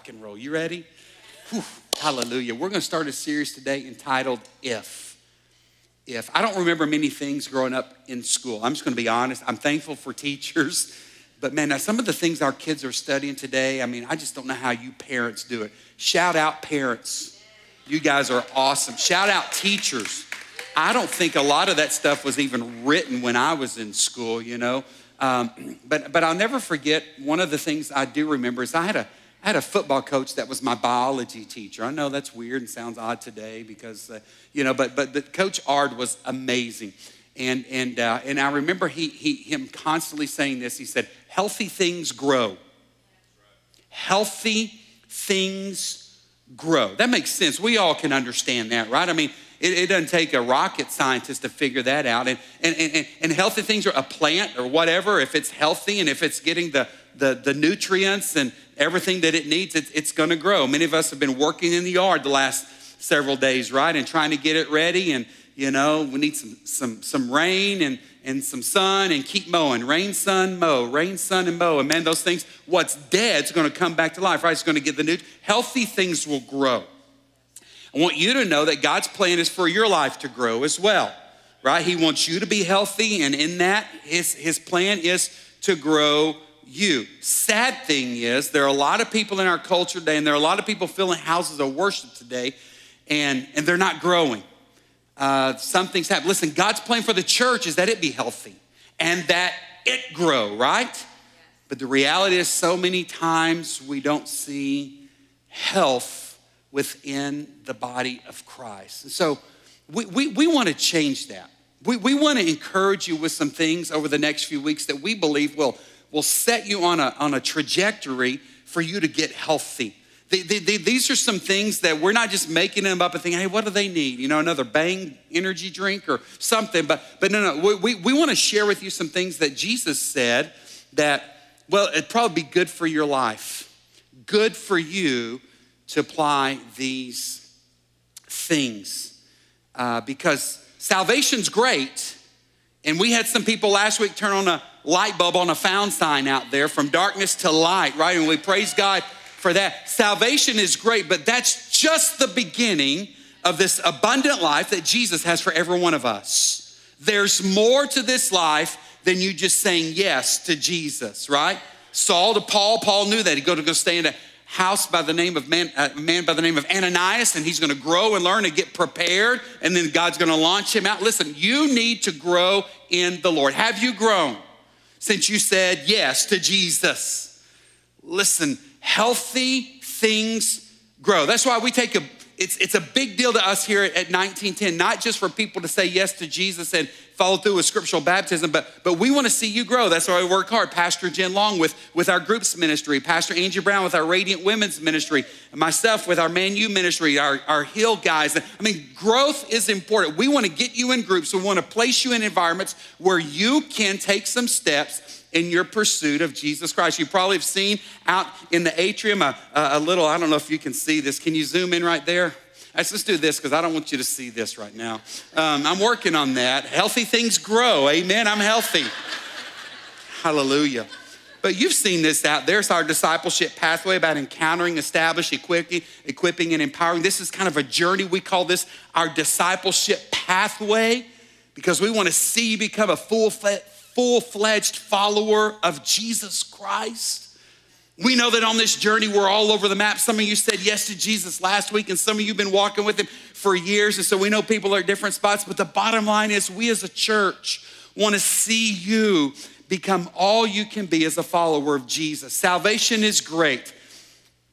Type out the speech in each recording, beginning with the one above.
rock and roll. You ready? Whew, hallelujah. We're going to start a series today entitled If. If. I don't remember many things growing up in school. I'm just going to be honest. I'm thankful for teachers. But man, now some of the things our kids are studying today, I mean, I just don't know how you parents do it. Shout out parents. You guys are awesome. Shout out teachers. I don't think a lot of that stuff was even written when I was in school, you know. Um, but, but I'll never forget one of the things I do remember is I had a, I had a football coach that was my biology teacher. I know that's weird and sounds odd today because, uh, you know, but, but, but Coach Ard was amazing. And, and, uh, and I remember he, he, him constantly saying this. He said, healthy things grow. Healthy things grow. That makes sense. We all can understand that, right? I mean, it, it, doesn't take a rocket scientist to figure that out. And, and, and, and healthy things are a plant or whatever, if it's healthy and if it's getting the, the, the nutrients and everything that it needs, it's, to grow. Many of us have been working in the yard the last several days, right? And trying to get it ready. And, you know, we need some, some, some rain and, and some sun and keep mowing. Rain, sun, mow. Rain, sun, and mow. And man, those things, what's dead is going to come back to life, right? It's going to get the new. Healthy things will grow. I want you to know that God's plan is for your life to grow as well, right? He wants you to be healthy, and in that, his, his plan is to grow you. Sad thing is, there are a lot of people in our culture today, and there are a lot of people filling houses of worship today, and, and they're not growing. Uh, some things happen. Listen, God's plan for the church is that it be healthy and that it grow, right? But the reality is, so many times we don't see health within the body of Christ. And so we, we, we want to change that. We, we want to encourage you with some things over the next few weeks that we believe will, will set you on a, on a trajectory for you to get healthy. The, the, the, these are some things that we're not just making them up and thinking, hey, what do they need? You know, another Bang energy drink or something. But, but no, no, we, we, we want to share with you some things that Jesus said that, well, it'd probably be good for your life, good for you to apply these things uh, because salvation's great. And we had some people last week turn on a light bulb on a found sign out there from darkness to light, right? And we praise God for that. Salvation is great, but that's just the beginning of this abundant life that Jesus has for every one of us. There's more to this life than you just saying yes to Jesus, right? Saul to Paul, Paul knew that. He'd go to go stay in a house by the name of man, a man by the name of Ananias, and he's going to grow and learn and get prepared, and then God's going to launch him out. Listen, you need to grow in the Lord. Have you grown since you said yes to Jesus? Listen, healthy things grow. That's why we take a it's, it's a big deal to us here at 1910, not just for people to say yes to Jesus and follow through with scriptural baptism, but, but we want to see you grow. That's why we work hard. Pastor Jen Long with, with our groups ministry, Pastor Angie Brown with our Radiant Women's ministry, myself with our Man U ministry, our, our Hill guys. I mean, growth is important. We want to get you in groups. We want to place you in environments where you can take some steps in your pursuit of Jesus Christ. You probably have seen out in the atrium a, a little, I don't know if you can see this. Can you zoom in right there? Let's just do this because I don't want you to see this right now. Um, I'm working on that. Healthy things grow. Amen. I'm healthy. Hallelujah. But you've seen this out there. It's our discipleship pathway about encountering, establishing, equipping, equipping, and empowering. This is kind of a journey. We call this our discipleship pathway because we want to see you become a full, full-fledged follower of Jesus Christ. We know that on this journey, we're all over the map. Some of you said yes to Jesus last week, and some of you have been walking with him for years. And so we know people are at different spots. But the bottom line is, we as a church want to see you become all you can be as a follower of Jesus. Salvation is great,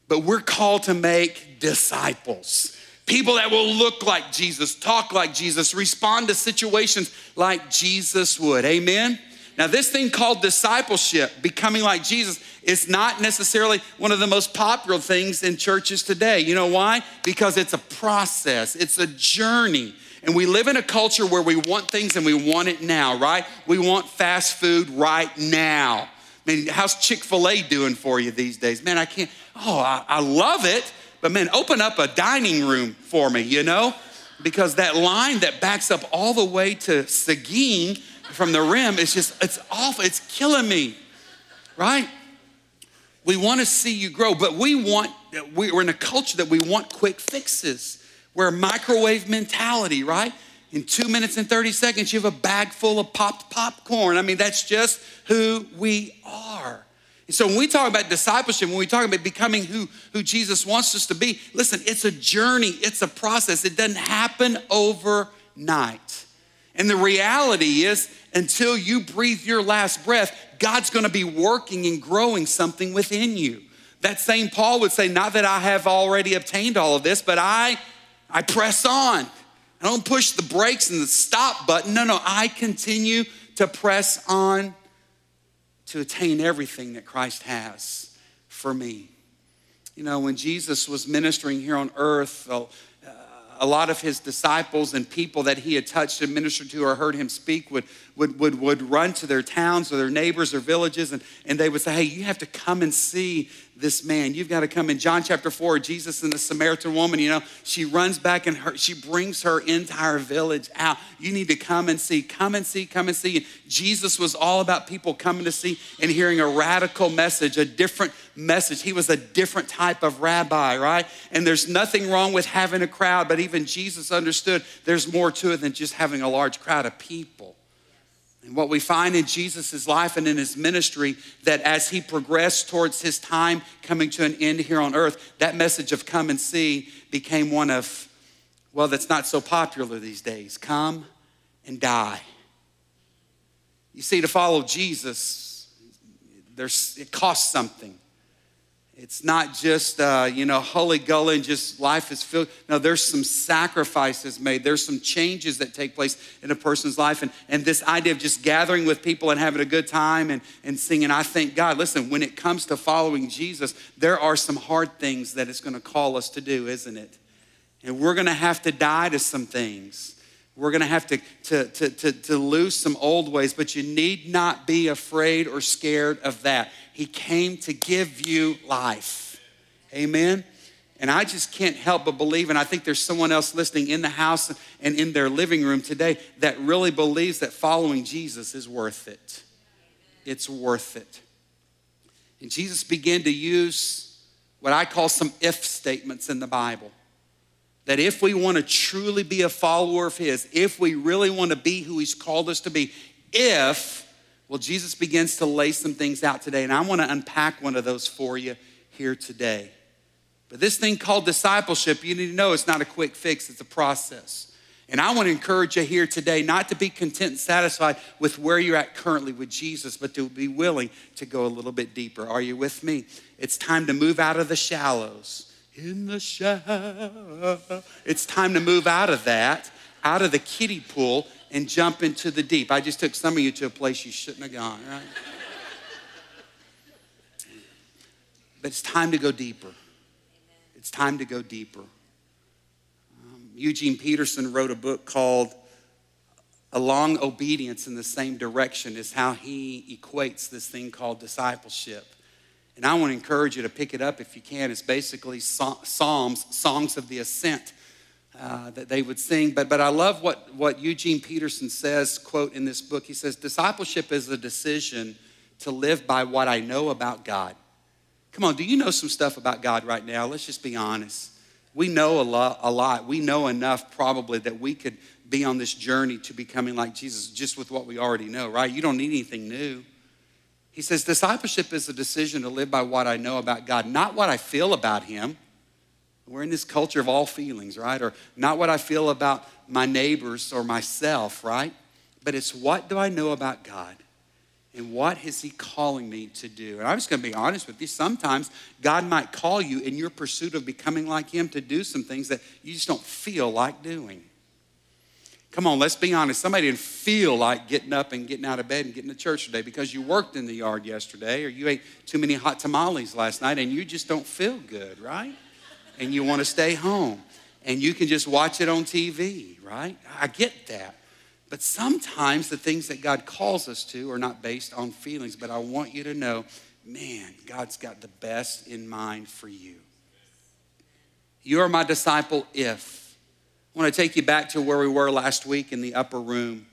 but we're called to make disciples. People that will look like Jesus, talk like Jesus, respond to situations like Jesus would. Amen? Now, this thing called discipleship, becoming like Jesus, is not necessarily one of the most popular things in churches today. You know why? Because it's a process, it's a journey. And we live in a culture where we want things and we want it now, right? We want fast food right now. I mean, how's Chick fil A doing for you these days? Man, I can't, oh, I, I love it, but man, open up a dining room for me, you know? Because that line that backs up all the way to Seguin from the rim It's just, it's awful. It's killing me, right? We want to see you grow, but we want, we're in a culture that we want quick fixes. We're a microwave mentality, right? In two minutes and 30 seconds, you have a bag full of popped popcorn. I mean, that's just who we are. And so when we talk about discipleship, when we talk about becoming who, who Jesus wants us to be, listen, it's a journey, it's a process. It doesn't happen overnight. And the reality is, until you breathe your last breath, God's gonna be working and growing something within you. That same Paul would say, Not that I have already obtained all of this, but I, I press on. I don't push the brakes and the stop button. No, no, I continue to press on to attain everything that Christ has for me. You know, when Jesus was ministering here on earth, a lot of his disciples and people that he had touched and ministered to or heard him speak would, would, would, would run to their towns or their neighbors or villages and, and they would say, Hey, you have to come and see this man. You've got to come. In John chapter 4, Jesus and the Samaritan woman, you know, she runs back and her, she brings her entire village out. You need to come and see, come and see, come and see. And Jesus was all about people coming to see and hearing a radical message, a different message. He was a different type of rabbi, right? And there's nothing wrong with having a crowd, but even Jesus understood there's more to it than just having a large crowd of people. And what we find in Jesus' life and in his ministry, that as he progressed towards his time coming to an end here on earth, that message of come and see became one of, well, that's not so popular these days. Come and die. You see, to follow Jesus, there's, it costs something. It's not just, uh, you know, holy gully and just life is filled. No, there's some sacrifices made. There's some changes that take place in a person's life. And, and this idea of just gathering with people and having a good time and, and singing, I thank God. Listen, when it comes to following Jesus, there are some hard things that it's going to call us to do, isn't it? And we're going to have to die to some things. We're going to have to, to, to, to, lose some old ways, but you need not be afraid or scared of that. He came to give you life. Amen. And I just can't help but believe, and I think there's someone else listening in the house and in their living room today that really believes that following Jesus is worth it. It's worth it. And Jesus began to use what I call some if statements in the Bible. That if we want to truly be a follower of His, if we really want to be who He's called us to be, if well, Jesus begins to lay some things out today, and I want to unpack one of those for you here today. But this thing called discipleship, you need to know it's not a quick fix, it's a process. And I want to encourage you here today not to be content and satisfied with where you're at currently with Jesus, but to be willing to go a little bit deeper. Are you with me? It's time to move out of the shallows. In the shallows. It's time to move out of that, out of the kiddie pool, and jump into the deep. I just took some of you to a place you shouldn't have gone, right? but it's time to go deeper. It's time to go deeper. Um, Eugene Peterson wrote a book called A Long Obedience in the Same Direction, is how he equates this thing called discipleship. And I want to encourage you to pick it up if you can. It's basically Psalms, songs of the ascent uh, that they would sing. But, but I love what, what Eugene Peterson says, quote, in this book. He says, Discipleship is a decision to live by what I know about God. Come on, do you know some stuff about God right now? Let's just be honest. We know a lot, a lot. We know enough probably that we could be on this journey to becoming like Jesus just with what we already know, right? You don't need anything new. He says, Discipleship is a decision to live by what I know about God, not what I feel about Him. We're in this culture of all feelings, right? Or not what I feel about my neighbors or myself, right? But it's what do I know about God? And what is He calling me to do? And I'm just gonna be honest with you. Sometimes God might call you in your pursuit of becoming like Him to do some things that you just don't feel like doing. Come on, let's be honest. Somebody didn't feel like getting up and getting out of bed and getting to church today because you worked in the yard yesterday or you ate too many hot tamales last night and you just don't feel good, right? and you want to stay home and you can just watch it on TV, right? I get that. But sometimes the things that God calls us to are not based on feelings, but I want you to know, man, God's got the best in mind for you. You are my disciple if. I want to take you back to where we were last week in the upper room.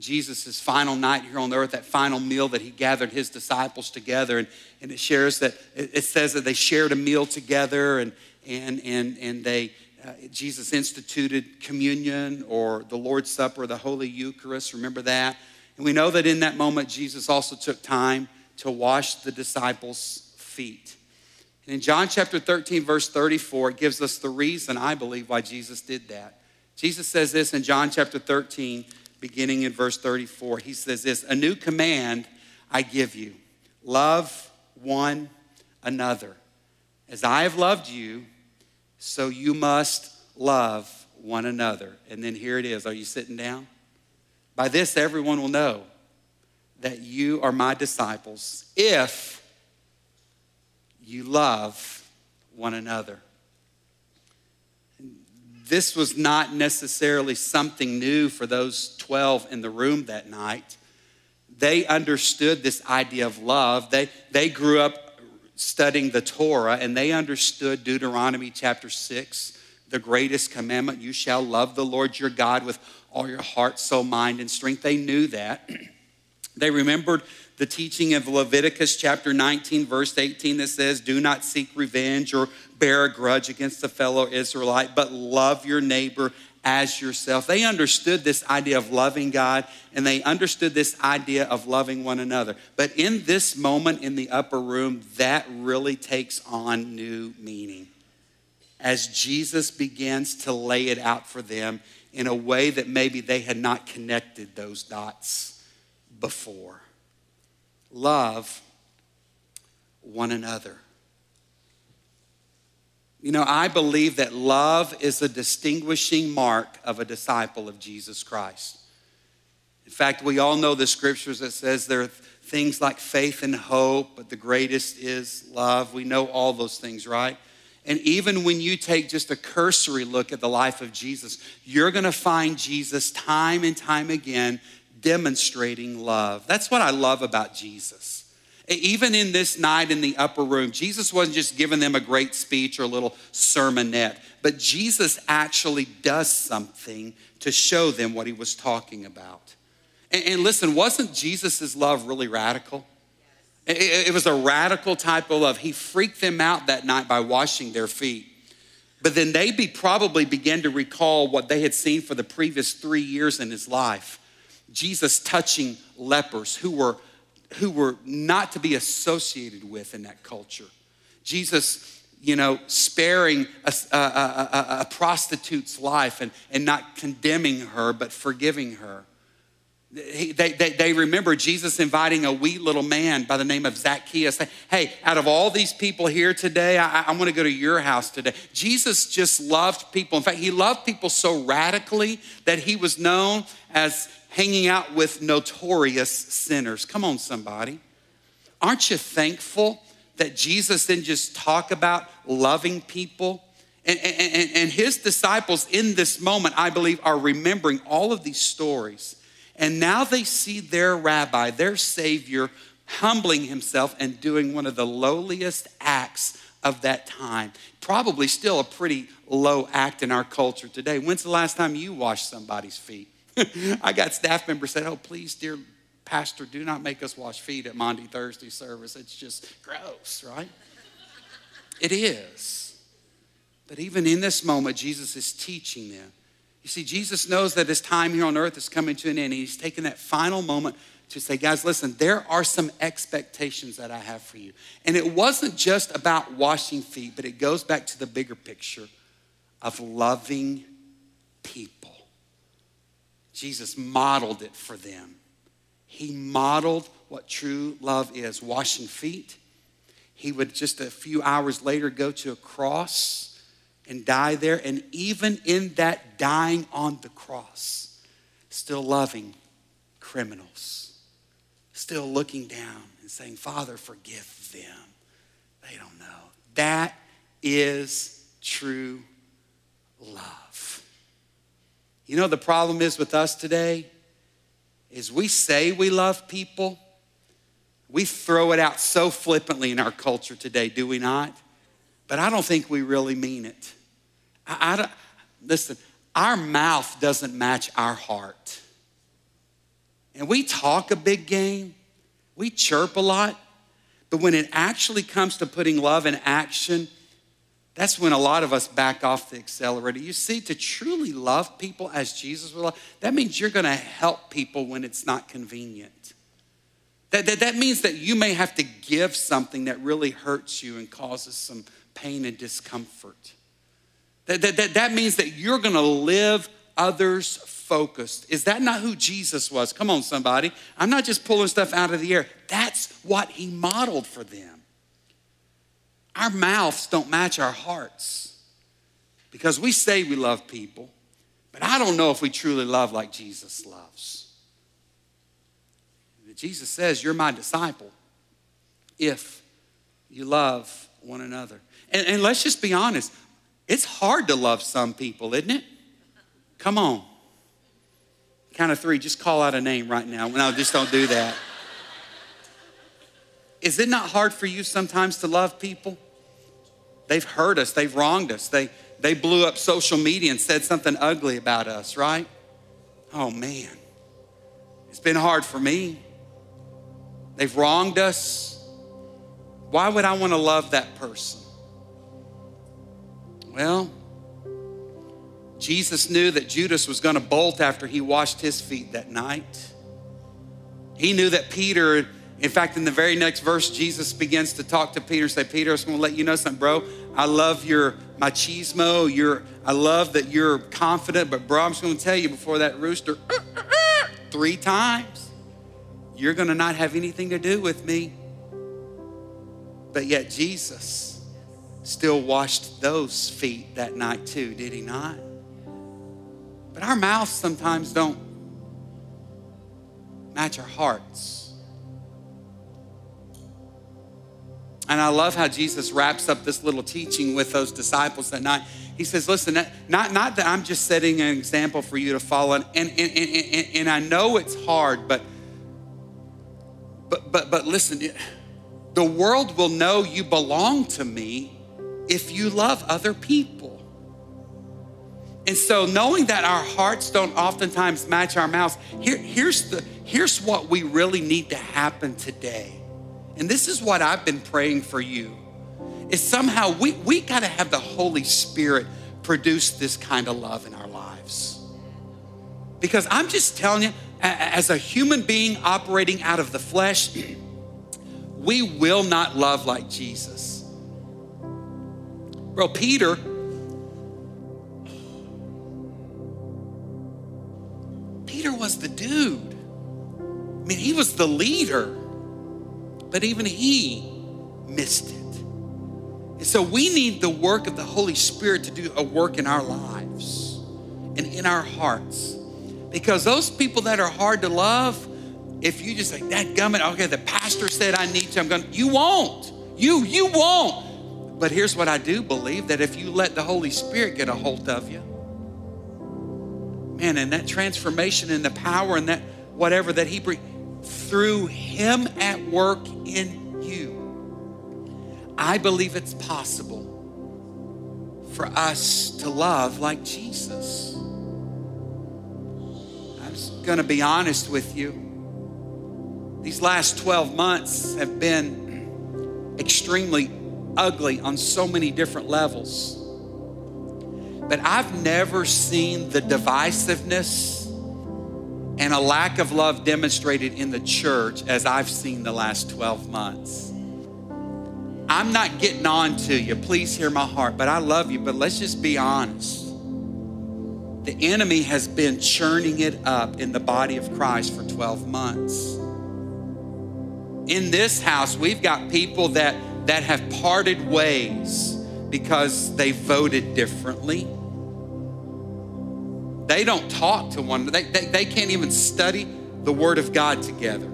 Jesus' final night here on earth, that final meal that he gathered his disciples together. And, and it shares that, it says that they shared a meal together and, and, and, and they, uh, Jesus instituted communion or the Lord's Supper, the Holy Eucharist. Remember that? And we know that in that moment, Jesus also took time to wash the disciples' feet. And in John chapter 13, verse 34, it gives us the reason, I believe, why Jesus did that. Jesus says this in John chapter 13, beginning in verse 34. He says this A new command I give you love one another. As I have loved you, so you must love one another. And then here it is. Are you sitting down? By this, everyone will know that you are my disciples if you love one another. This was not necessarily something new for those 12 in the room that night. They understood this idea of love. They, they grew up studying the Torah and they understood Deuteronomy chapter 6, the greatest commandment you shall love the Lord your God with all your heart, soul, mind, and strength. They knew that. they remembered the teaching of Leviticus chapter 19, verse 18, that says, Do not seek revenge or bear a grudge against a fellow Israelite, but love your neighbor as yourself. They understood this idea of loving God and they understood this idea of loving one another. But in this moment in the upper room, that really takes on new meaning. As Jesus begins to lay it out for them in a way that maybe they had not connected those dots before love one another. You know, I believe that love is the distinguishing mark of a disciple of Jesus Christ. In fact, we all know the scriptures that says there are things like faith and hope, but the greatest is love. We know all those things, right? And even when you take just a cursory look at the life of Jesus, you're going to find Jesus time and time again demonstrating love. That's what I love about Jesus. Even in this night in the upper room, Jesus wasn't just giving them a great speech or a little sermonette, but Jesus actually does something to show them what he was talking about. And, listen, wasn't Jesus' love really radical? It, was a radical type of love. He freaked them out that night by washing their feet. But then they be, probably began to recall what they had seen for the previous three years in his life. Jesus touching lepers who were, who were not to be associated with in that culture. Jesus, you know, sparing a, a, a, a prostitute's life and, and not condemning her, but forgiving her. They, they, they, remember Jesus inviting a wee little man by the name of Zacchaeus. Hey, out of all these people here today, I, I want to go to your house today. Jesus just loved people. In fact, he loved people so radically that he was known as hanging out with notorious sinners. Come on, somebody. Aren't you thankful that Jesus didn't just talk about loving people? And, and, and his disciples in this moment, I believe, are remembering all of these stories. And now they see their rabbi, their savior, humbling himself and doing one of the lowliest acts of that time. Probably still a pretty low act in our culture today. When's the last time you washed somebody's feet? I got staff members said, "Oh, please, dear pastor, do not make us wash feet at Maundy Thursday service. It's just gross, right?" it is. But even in this moment, Jesus is teaching them. You see, Jesus knows that his time here on earth is coming to an end. He's taking that final moment to say, guys, listen, there are some expectations that I have for you. And it wasn't just about washing feet, but it goes back to the bigger picture of loving people. Jesus modeled it for them. He modeled what true love is washing feet. He would just a few hours later go to a cross and die there. And even in that dying on the cross, still loving criminals, still looking down and saying, Father, forgive them. They don't know. That is true love. You know the problem is with us today is we say we love people. We throw it out so flippantly in our culture today, do we not? But I don't think we really mean it. I, I don't, listen, our mouth doesn't match our heart. and we talk a big game, we chirp a lot, but when it actually comes to putting love in action, that's when a lot of us back off the accelerator. You see, to truly love people as Jesus would love, that means you're gonna help people when it's not convenient. That, that, that means that you may have to give something that really hurts you and causes some pain and discomfort. That, that, that, that means that you're gonna live others focused. Is that not who Jesus was? Come on, somebody. I'm not just pulling stuff out of the air. That's what he modeled for them. Our mouths don't match our hearts because we say we love people, but I don't know if we truly love like Jesus loves. Jesus says, You're my disciple if you love one another. And, and let's just be honest, it's hard to love some people, isn't it? Come on. Count of three, just call out a name right now. No, just don't do that. Is it not hard for you sometimes to love people? They've hurt us, they've wronged us, they, they blew up social media and said something ugly about us, right? Oh man, it's been hard for me. They've wronged us. Why would I want to love that person? Well, Jesus knew that Judas was going to bolt after he washed his feet that night. He knew that Peter, in fact, in the very next verse, Jesus begins to talk to Peter and say, Peter, I just want to let you know something, bro. I love your machismo. You're, I love that you're confident, but bro, I'm just going to tell you before that rooster, uh, uh, uh, three times, you're going to not have anything to do with me. But yet, Jesus still washed those feet that night too, did he not? But our mouths sometimes don't match our hearts. And I love how Jesus wraps up this little teaching with those disciples that night. He says, Listen, not, not that I'm just setting an example for you to follow, and, and, and, and, and I know it's hard, but, but, but, but listen, the world will know you belong to me if you love other people. And so, knowing that our hearts don't oftentimes match our mouths, here, here's, the, here's what we really need to happen today. And this is what I've been praying for you is somehow we, we got to have the Holy Spirit produce this kind of love in our lives. Because I'm just telling you, as a human being operating out of the flesh, we will not love like Jesus. Bro, Peter Peter was the dude. I mean, he was the leader, but even he missed it. And so we need the work of the Holy Spirit to do a work in our lives and in our hearts. Because those people that are hard to love, if you just like that gummit, okay, the pastor said I need to, I'm going, you won't. You, you won't. But here's what I do believe that if you let the Holy Spirit get a hold of you, man, and that transformation and the power and that whatever that He brings through Him at work in you, I believe it's possible for us to love like Jesus. I'm going to be honest with you. These last 12 months have been extremely ugly on so many different levels. But I've never seen the divisiveness and a lack of love demonstrated in the church as I've seen the last 12 months. I'm not getting on to you. Please hear my heart, but I love you. But let's just be honest. The enemy has been churning it up in the body of Christ for 12 months. In this house, we've got people that, that have parted ways because they voted differently. They don't talk to one they, they, they can't even study the Word of God together.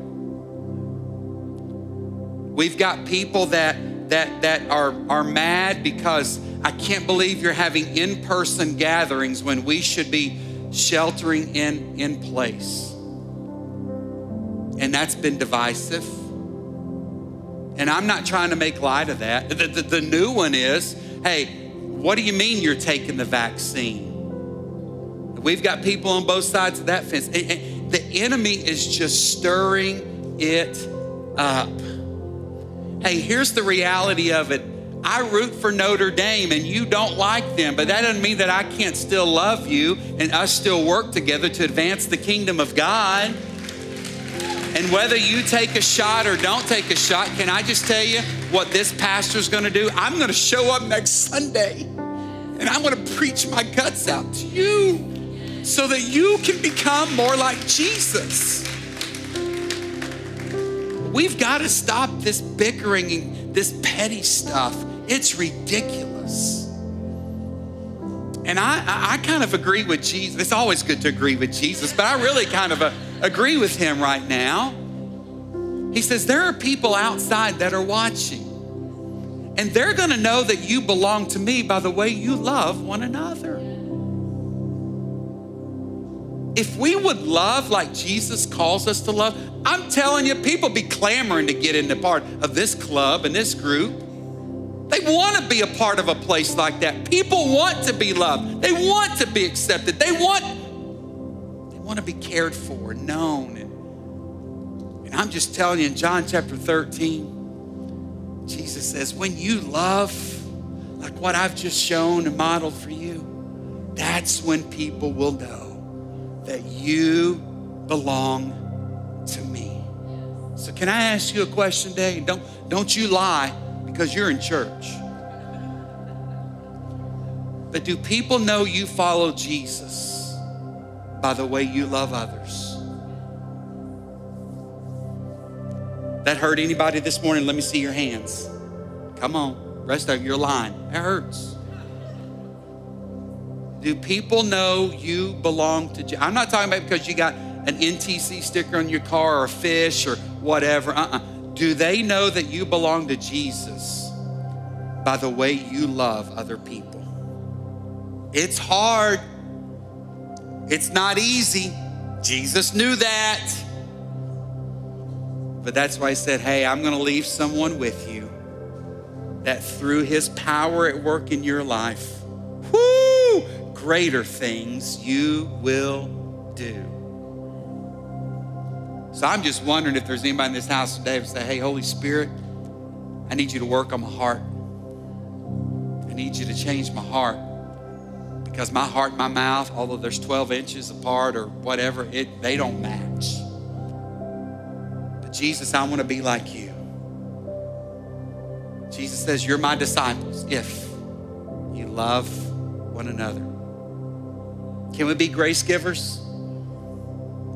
We've got people that that that are are mad because I can't believe you're having in-person gatherings when we should be sheltering in in place. And that's been divisive. And I'm not trying to make light of that. The, the, the new one is hey, what do you mean you're taking the vaccine? We've got people on both sides of that fence. the enemy is just stirring it up. Hey, here's the reality of it. I root for Notre Dame and you don't like them, but that doesn't mean that I can't still love you and us still work together to advance the kingdom of God. And whether you take a shot or don't take a shot, can I just tell you what this pastor's gonna do? I'm gonna show up next Sunday and I'm gonna preach my guts out to you so that you can become more like Jesus. We've gotta stop this bickering and this petty stuff. It's ridiculous. And I, I, kind of agree with Jesus. It's always good to agree with Jesus, but I really kind of uh, agree with him right now. He says, There are people outside that are watching, and they're gonna know that you belong to me by the way you love one another. If we would love like Jesus calls us to love, I'm telling you, people be clamoring to get into part of this club and this group. They want to be a part of a place like that. People want to be loved. They want to be accepted. They want they want to be cared for, known. And, and I'm just telling you in John chapter 13, Jesus says, when you love like what I've just shown and modeled for you, that's when people will know that you belong to me. So can I ask you a question today? Don't, don't you lie because you're in church. But do people know you follow Jesus by the way you love others? That hurt anybody this morning? Let me see your hands. Come on, rest of your line. It hurts. Do people know you belong to Jesus? I'm not talking about because you got an NTC sticker on your car or a fish or whatever. Uh-uh. Do they know that you belong to Jesus by the way you love other people? It's hard. It's not easy. Jesus knew that. But that's why he said, Hey, I'm going to leave someone with you that through his power at work in your life, greater things you will do. So I'm just wondering if there's anybody in this house today who say, Hey, Holy Spirit, I need you to work on my heart. I need you to change my heart. Because my heart and my mouth, although there's 12 inches apart or whatever, it they don't match. But Jesus, I want to be like you. Jesus says, You're my disciples if you love one another. Can we be grace givers?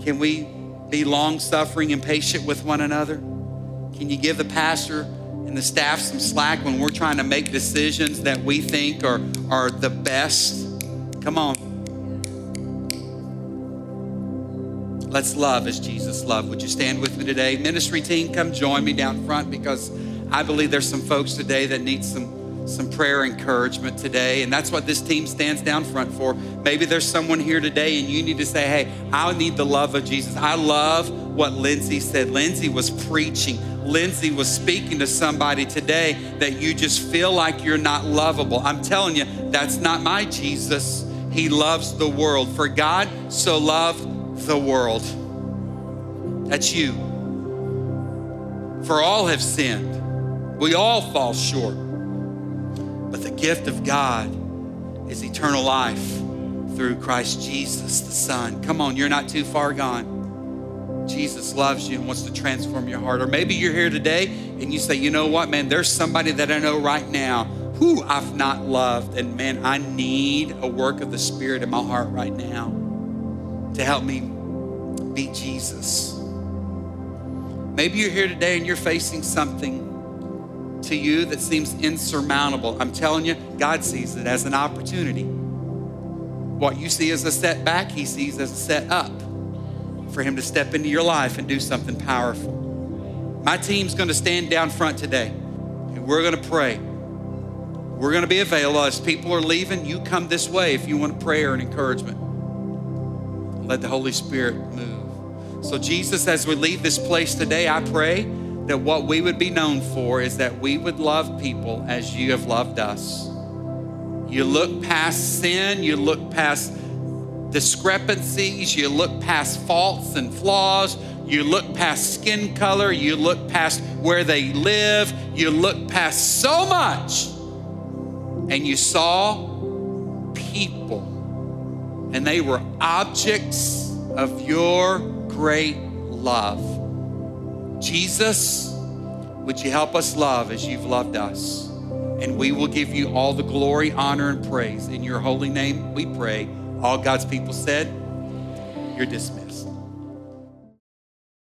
Can we be long suffering and patient with one another? Can you give the pastor and the staff some slack when we're trying to make decisions that we think are, are the best? Come on. Let's love as Jesus loved. Would you stand with me today? Ministry team, come join me down front because I believe there's some folks today that need some some prayer encouragement today. And that's what this team stands down front for. Maybe there's someone here today and you need to say, hey, I need the love of Jesus. I love what Lindsay said. Lindsay was preaching. Lindsay was speaking to somebody today that you just feel like you're not lovable. I'm telling you, that's not my Jesus. He loves the world. For God so loved the world. That's you. For all have sinned. We all fall short. But the gift of God is eternal life through Christ Jesus, the Son. Come on, you're not too far gone. Jesus loves you and wants to transform your heart. Or maybe you're here today and you say, you know what, man, there's somebody that I know right now who I've not loved. And man, I need a work of the Spirit in my heart right now to help me be Jesus. Maybe you're here today and you're facing something to you that seems insurmountable. I'm telling you, God sees it as an opportunity. What you see as a setback, He sees as a set up for Him to step into your life and do something powerful. My team's gonna stand down front today and we're gonna pray. We're gonna be available. As people are leaving, you come this way if you want prayer and encouragement. Let the Holy Spirit move. So, Jesus, as we leave this place today, I pray that what we would be known for is that we would love people as you have loved us. You look past sin, you look past discrepancies, you look past faults and flaws, you look past skin color, you look past where they live, you look past so much, and you saw people, and they were objects of your great love. Jesus, would you help us love as you've loved us? And we will give you all the glory, honor, and praise. In your holy name, we pray. All God's people said, You're dismissed.